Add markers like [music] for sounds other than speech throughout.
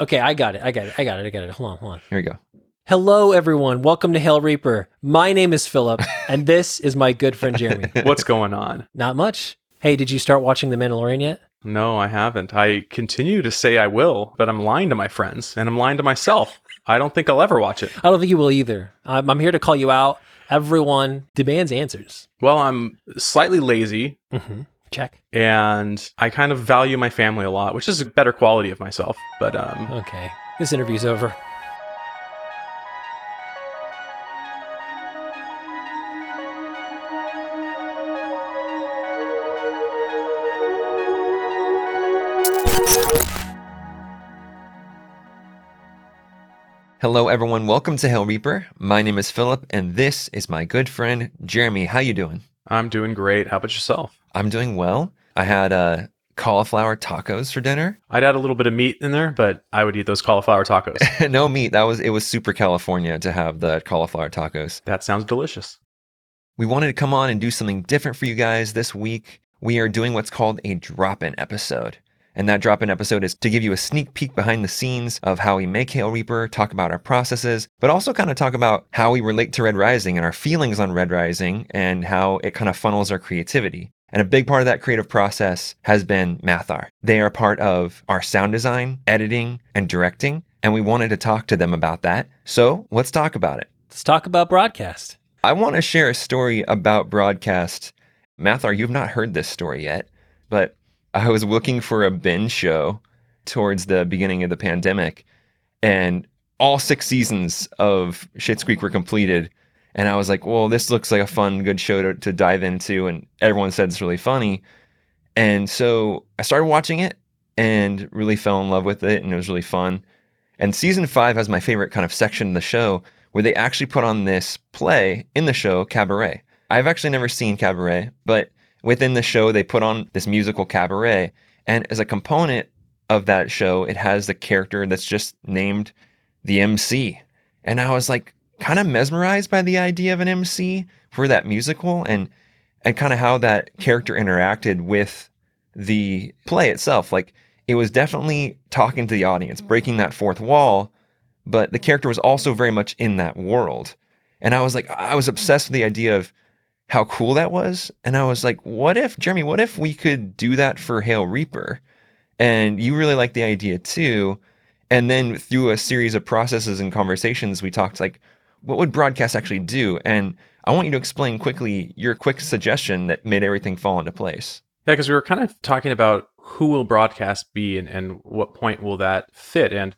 Okay, I got it. I got it. I got it. I got it. Hold on, hold on. Here we go. Hello, everyone. Welcome to Hail Reaper. My name is Philip, [laughs] and this is my good friend Jeremy. [laughs] What's going on? Not much. Hey, did you start watching The Mandalorian yet? No, I haven't. I continue to say I will, but I'm lying to my friends and I'm lying to myself. I don't think I'll ever watch it. I don't think you will either. I'm, I'm here to call you out. Everyone demands answers. Well, I'm slightly lazy Mm-hmm. Check. and I kind of value my family a lot, which is a better quality of myself. But um, Okay. This interview's over. Hello, everyone. Welcome to Hail Reaper. My name is Philip, and this is my good friend Jeremy. How you doing? I'm doing great. How about yourself? I'm doing well. I had uh, cauliflower tacos for dinner. I'd add a little bit of meat in there, but I would eat those cauliflower tacos. [laughs] no meat. That was it. Was super California to have the cauliflower tacos. that sounds delicious. We wanted to come on and do something different for you guys this week. We are doing what's called a drop-in episode. And that drop in episode is to give you a sneak peek behind the scenes of how we make Hail Reaper, talk about our processes, but also kind of talk about how we relate to Red Rising and our feelings on Red Rising and how it kind of funnels our creativity. And a big part of that creative process has been Mathar. They are part of our sound design, editing, and directing. And we wanted to talk to them about that. So let's talk about it. Let's talk about broadcast. I want to share a story about broadcast. Mathar, you've not heard this story yet, but I was looking for a binge show towards the beginning of the pandemic, and all six seasons of Schitt's Creek were completed. And I was like, well, this looks like a fun, good show to, to dive into. And everyone said it's really funny. And so I started watching it and really fell in love with it. And it was really fun. And season five has my favorite kind of section of the show where they actually put on this play in the show, Cabaret. I've actually never seen Cabaret, but within the show, they put on this musical Cabaret. And as a component of that show, it has the character that's just named the MC. And I was like kind of mesmerized by the idea of an MC for that musical and and kind of how that character interacted with the play itself. Like it was definitely talking to the audience, breaking that fourth wall, but the character was also very much in that world. And I was like, I was obsessed with the idea of how cool that was. And I was like, what if, Jeremy, what if we could do that for Hail Reaper? And you really liked the idea too. And then through a series of processes and conversations, we talked like, what would broadcast actually do? And I want you to explain quickly your quick suggestion that made everything fall into place. Yeah, because we were kind of talking about who will broadcast be and, and what point will that fit. And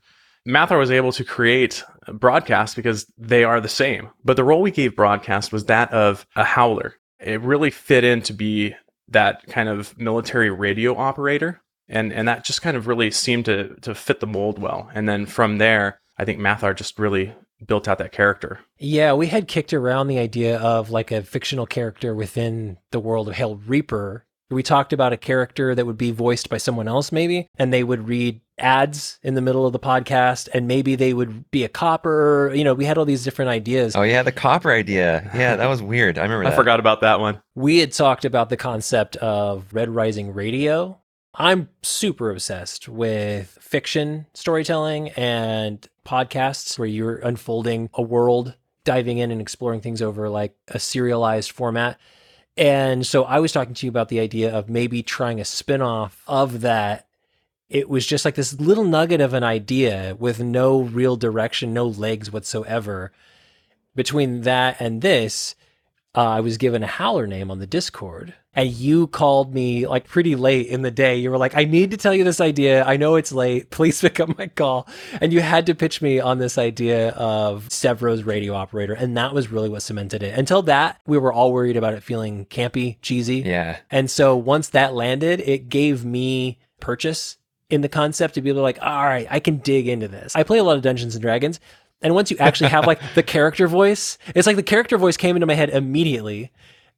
Mathar was able to create broadcast because they are the same. But the role we gave broadcast was that of a howler. It really fit in to be that kind of military radio operator. And and that just kind of really seemed to to fit the mold well. And then from there, I think Mathar just really built out that character. Yeah, we had kicked around the idea of like a fictional character within the world of Hail Reaper. We talked about a character that would be voiced by someone else, maybe, and they would read ads in the middle of the podcast, and maybe they would be a copper. You know, we had all these different ideas. Oh yeah, the copper idea. Yeah, that was weird. I remember I that. forgot about that one. We had talked about the concept of Red Rising Radio. I'm super obsessed with fiction storytelling and podcasts where you're unfolding a world, diving in and exploring things over like a serialized format. And so I was talking to you about the idea of maybe trying a spin-off of that. It was just like this little nugget of an idea with no real direction, no legs whatsoever. Between that and this, uh, I was given a howler name on the Discord, and you called me like pretty late in the day. You were like, I need to tell you this idea. I know it's late. [laughs] Please pick up my call. And you had to pitch me on this idea of Sevro's radio operator. And that was really what cemented it. Until that, we were all worried about it feeling campy, cheesy. Yeah. And so once that landed, it gave me purchase in the concept to be able to like, all right, I can dig into this. I play a lot of Dungeons and Dragons. And once you actually have like [laughs] the character voice, it's like the character voice came into my head immediately.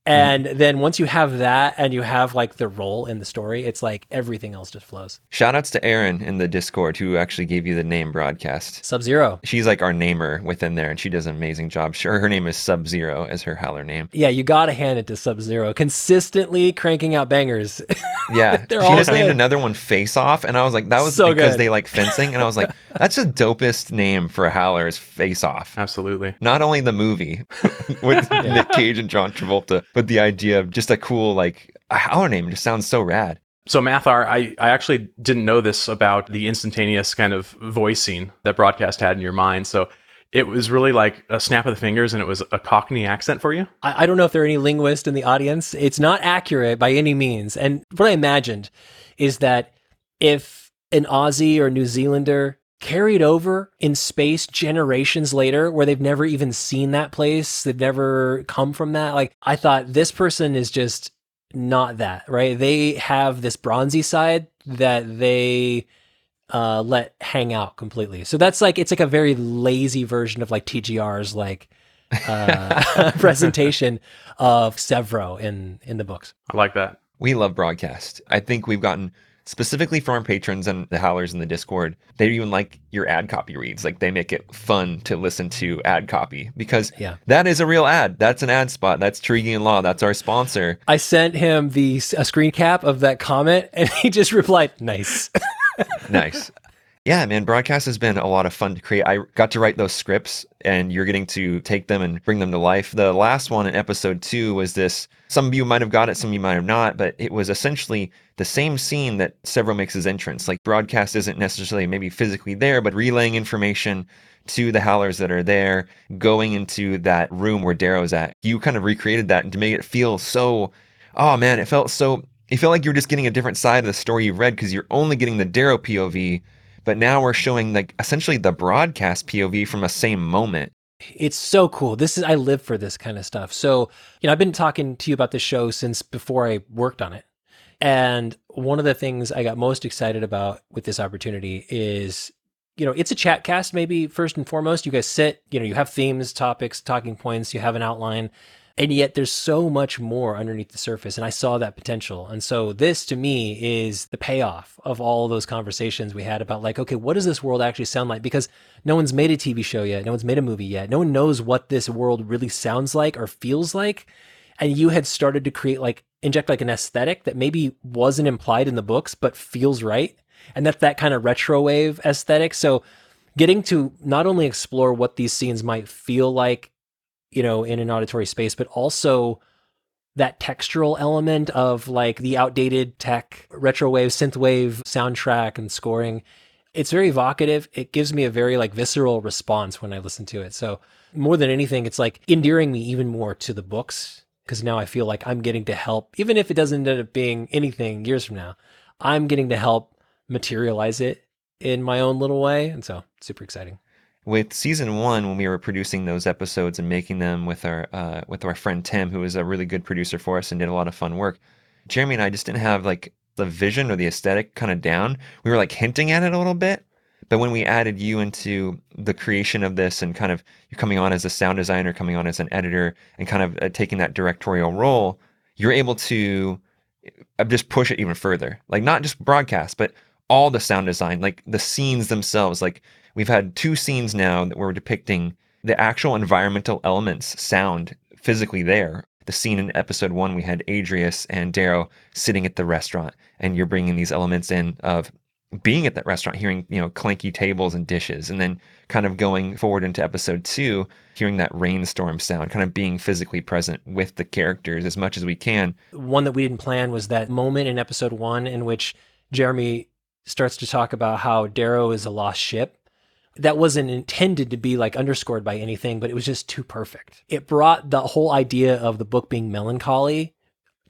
And then once you have that and you have like the role in the story, it's like everything else just flows. Shout outs to Aaron in the Discord who actually gave you the name broadcast. Sub Zero. She's like our namer within there and she does an amazing job. Sure, her name is Sub Zero as her howler name. Yeah, you got to hand it to Sub Zero. Consistently cranking out bangers. Yeah. [laughs] They're she all just named another one Face Off. And I was like, that was So because good. they like fencing. And I was like, [laughs] that's the dopest name for a howler is Face Off. Absolutely. Not only the movie [laughs] with Nick Cage and John Travolta, but the idea of just a cool, like, a howler name just sounds so rad. So Mathar, I, I actually didn't know this about the instantaneous kind of voicing that broadcast had in your mind. So it was really like a snap of the fingers and it was a Cockney accent for you. I, I don't know if there are any linguists in the audience. It's not accurate by any means. And what I imagined is that if an Aussie or New Zealander carried over in space generations later where they've never even seen that place, they've never come from that, like I thought this person is just not that, right? They have this bronzy side that they uh, let hang out completely. So that's like it's like a very lazy version of like TGR's like uh, [laughs] presentation of Sevro in in the books. I like that. We love broadcast. I think we've gotten specifically from our patrons and the howlers in the Discord, they even like your ad copy reads. Like they make it fun to listen to ad copy because Yeah. that is a real ad. That's an ad spot. That's Treaty and Law. That's our sponsor. I sent him the a screen cap of that comment, and he just replied, "Nice." [laughs] nice. Yeah, man, broadcast has been a lot of fun to create. I got to write those scripts and you're getting to take them and bring them to life. The last one in episode two was this. Some of you might have got it, some of you might have not, but it was essentially the same scene that Sevro makes his entrance. Like broadcast isn't necessarily maybe physically there, but relaying information to the howlers that are there, going into that room where Darrow's at. You kind of recreated that and to make it feel so oh man, it felt so it felt like you were just getting a different side of the story you read because you're only getting the Darrow POV, but now we're showing like essentially the broadcast POV from a same moment. It's so cool. This is I live for this kind of stuff. So, you know, I've been talking to you about this show since before I worked on it. And one of the things I got most excited about with this opportunity is, you know, it's a chat cast maybe first and foremost. You guys sit, you know, you have themes, topics, talking points, you have an outline. And yet there's so much more underneath the surface. And I saw that potential. And so this to me is the payoff of all those conversations we had about like, okay, what does this world actually sound like? Because no one's made a TV show yet. No one's made a movie yet. No one knows what this world really sounds like or feels like. And you had started to create like inject like an aesthetic that maybe wasn't implied in the books, but feels right. And that's that kind of retro wave aesthetic. So getting to not only explore what these scenes might feel like you know, in an auditory space, but also that textural element of like the outdated tech, retro wave, synth wave soundtrack and scoring. It's very evocative. It gives me a very like visceral response when I listen to it. So more than anything, it's like endearing me even more to the books because now I feel like I'm getting to help, even if it doesn't end up being anything years from now, I'm getting to help materialize it in my own little way. And so super exciting. With season one, when we were producing those episodes and making them with our uh, with our friend Tim, who was a really good producer for us and did a lot of fun work, Jeremy and I just didn't have like the vision or the aesthetic kind of down. We were like hinting at it a little bit, but when we added you into the creation of this and kind of you coming on as a sound designer, coming on as an editor, and kind of uh, taking that directorial role, you're able to uh, just push it even further. Like not just broadcast, but all the sound design, like the scenes themselves. Like we've had two scenes now that we're depicting the actual environmental elements, sound physically there. The scene in episode one, we had Adrius and Darrow sitting at the restaurant, and you're bringing these elements in of being at that restaurant, hearing you know clanky tables and dishes, and then kind of going forward into episode two, hearing that rainstorm sound, kind of being physically present with the characters as much as we can. one that we didn't plan was that moment in episode one in which Jeremy starts to talk about how Darrow is a lost ship. That wasn't intended to be like underscored by anything, but it was just too perfect. It brought the whole idea of the book being melancholy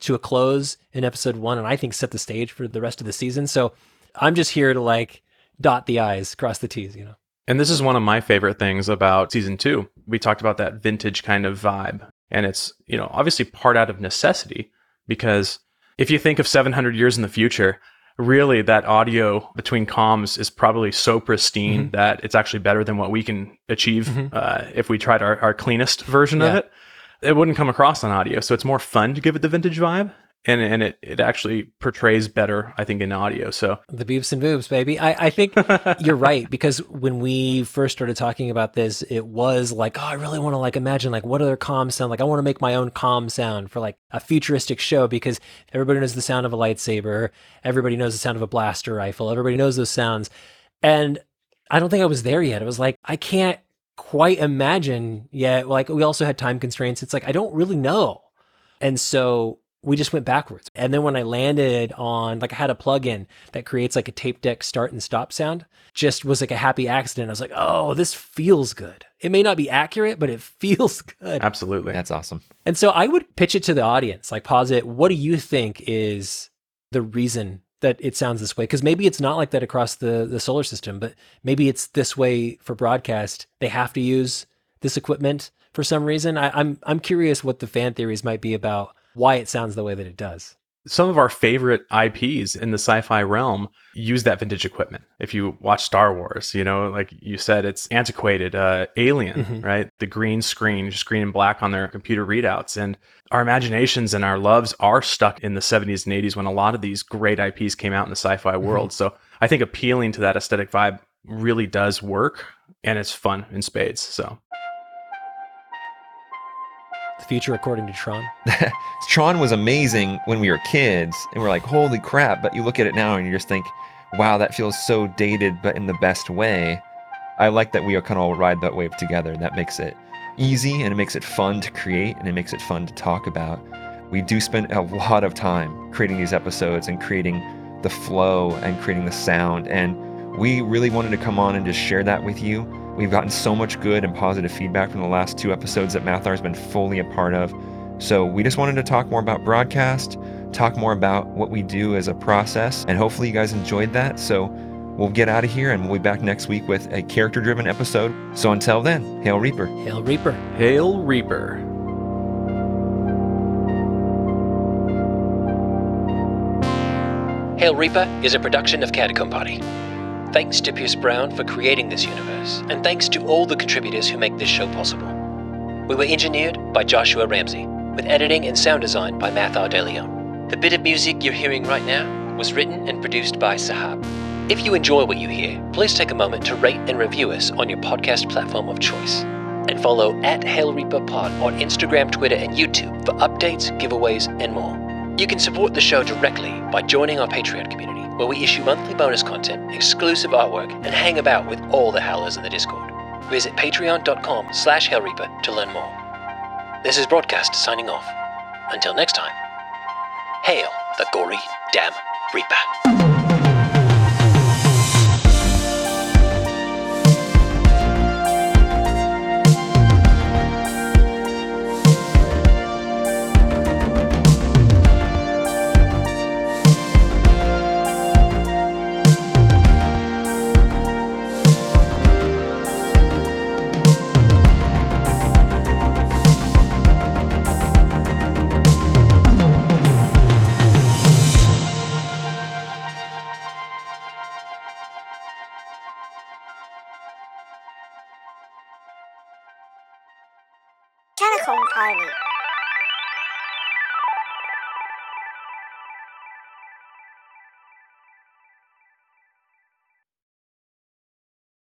to a close in episode one, and I think set the stage for the rest of the season. So I'm just here to like dot the I's, cross the T's, you know. And this is one of my favorite things about season two. We talked about that vintage kind of vibe. And it's, you know, obviously part out of necessity because if you think of 700 years in the future, really that audio between comms is probably so pristine that it's actually better than what we can achieve Mhm. uh, if we tried our, our cleanest version of it. it wouldn't come across on audio. So it's more fun to give it the vintage vibe. And, and it, it actually portrays better, I think, in audio. So The boobs and boobs, baby. I, I think [laughs] you're right because when we first started talking about this, it was like, oh, I really want to like imagine like what other comms sound like. I want to make my own comm sound for like a futuristic show because everybody knows the sound of a lightsaber, everybody knows the sound of a blaster rifle, everybody knows those sounds, and I don't think I was there yet. It was like I can't quite imagine yet. Like we also had time constraints. It's like I don't really know, and so we just went backwards. And then when I landed on, like, I had a plugin that creates like a tape deck start and stop sound, just was like a happy accident. I was like, oh, this feels good. It may not be accurate, but it [laughs] feels good. absolutely. That's awesome. And so I would pitch it to the audience, like, pause it. what do you think is the reason that it sounds this way? Because maybe it's not like that across the, the solar system, but maybe it's this way for broadcast. They have to use this equipment for some reason. I, I'm I'm curious what the fan theories might be about why it sounds the way that it does. Some of our favorite IPs in the sci-fi realm use that vintage equipment. If you watch Star Wars, you know, like you said, it's antiquated. Uh, Alien, Mhm. right? The green screen, just green and black on their computer readouts, and our imaginations and our loves are stuck in the 70s and 80s when a lot of these great IPs came out in the sci-fi world. So I think appealing to that aesthetic vibe really does work, and it's fun in spades. So The future according to Tron. [laughs] Tron was amazing when we were kids, and we're like, holy crap. But you look at it now and you just think, wow, that feels so dated, but in the best way. I like that we are kind of all ride that wave together. That makes it easy and it makes it fun to create and it makes it fun to talk about. We do spend a lot of time creating these episodes and creating the flow and creating the sound. And we really wanted to come on and just share that with you. We've gotten so much good and positive feedback from the last two episodes that Mathar has been fully a part of. So we just wanted to talk more about broadcast, talk more about what we do as a process, and hopefully you guys enjoyed that. So we'll get out of here and we'll be back next week with a character driven episode. So until then, Hail Reaper. Hail Reaper. Hail Reaper. Hail Reaper is a production of Catacomb Party. Thanks to Pierce Brown for creating this universe, and thanks to all the contributors who make this show possible. We were engineered by Joshua Ramsey, with editing and sound design by Mathar DeLeon. The bit of music you're hearing right now was written and produced by Sahab. If you enjoy what you hear, please take a moment to rate and review us on your podcast platform of choice. And follow at Hail Reaper Pod on Instagram, Twitter, and YouTube for updates, giveaways, and more. You can support the show directly by joining our Patreon community, where we issue monthly bonus content, exclusive artwork, and hang about with all the howlers in the Discord. Visit patreon.com slash hailreaper to learn more. This is Broadcast signing off. Until next time, hail the gory damn Reaper.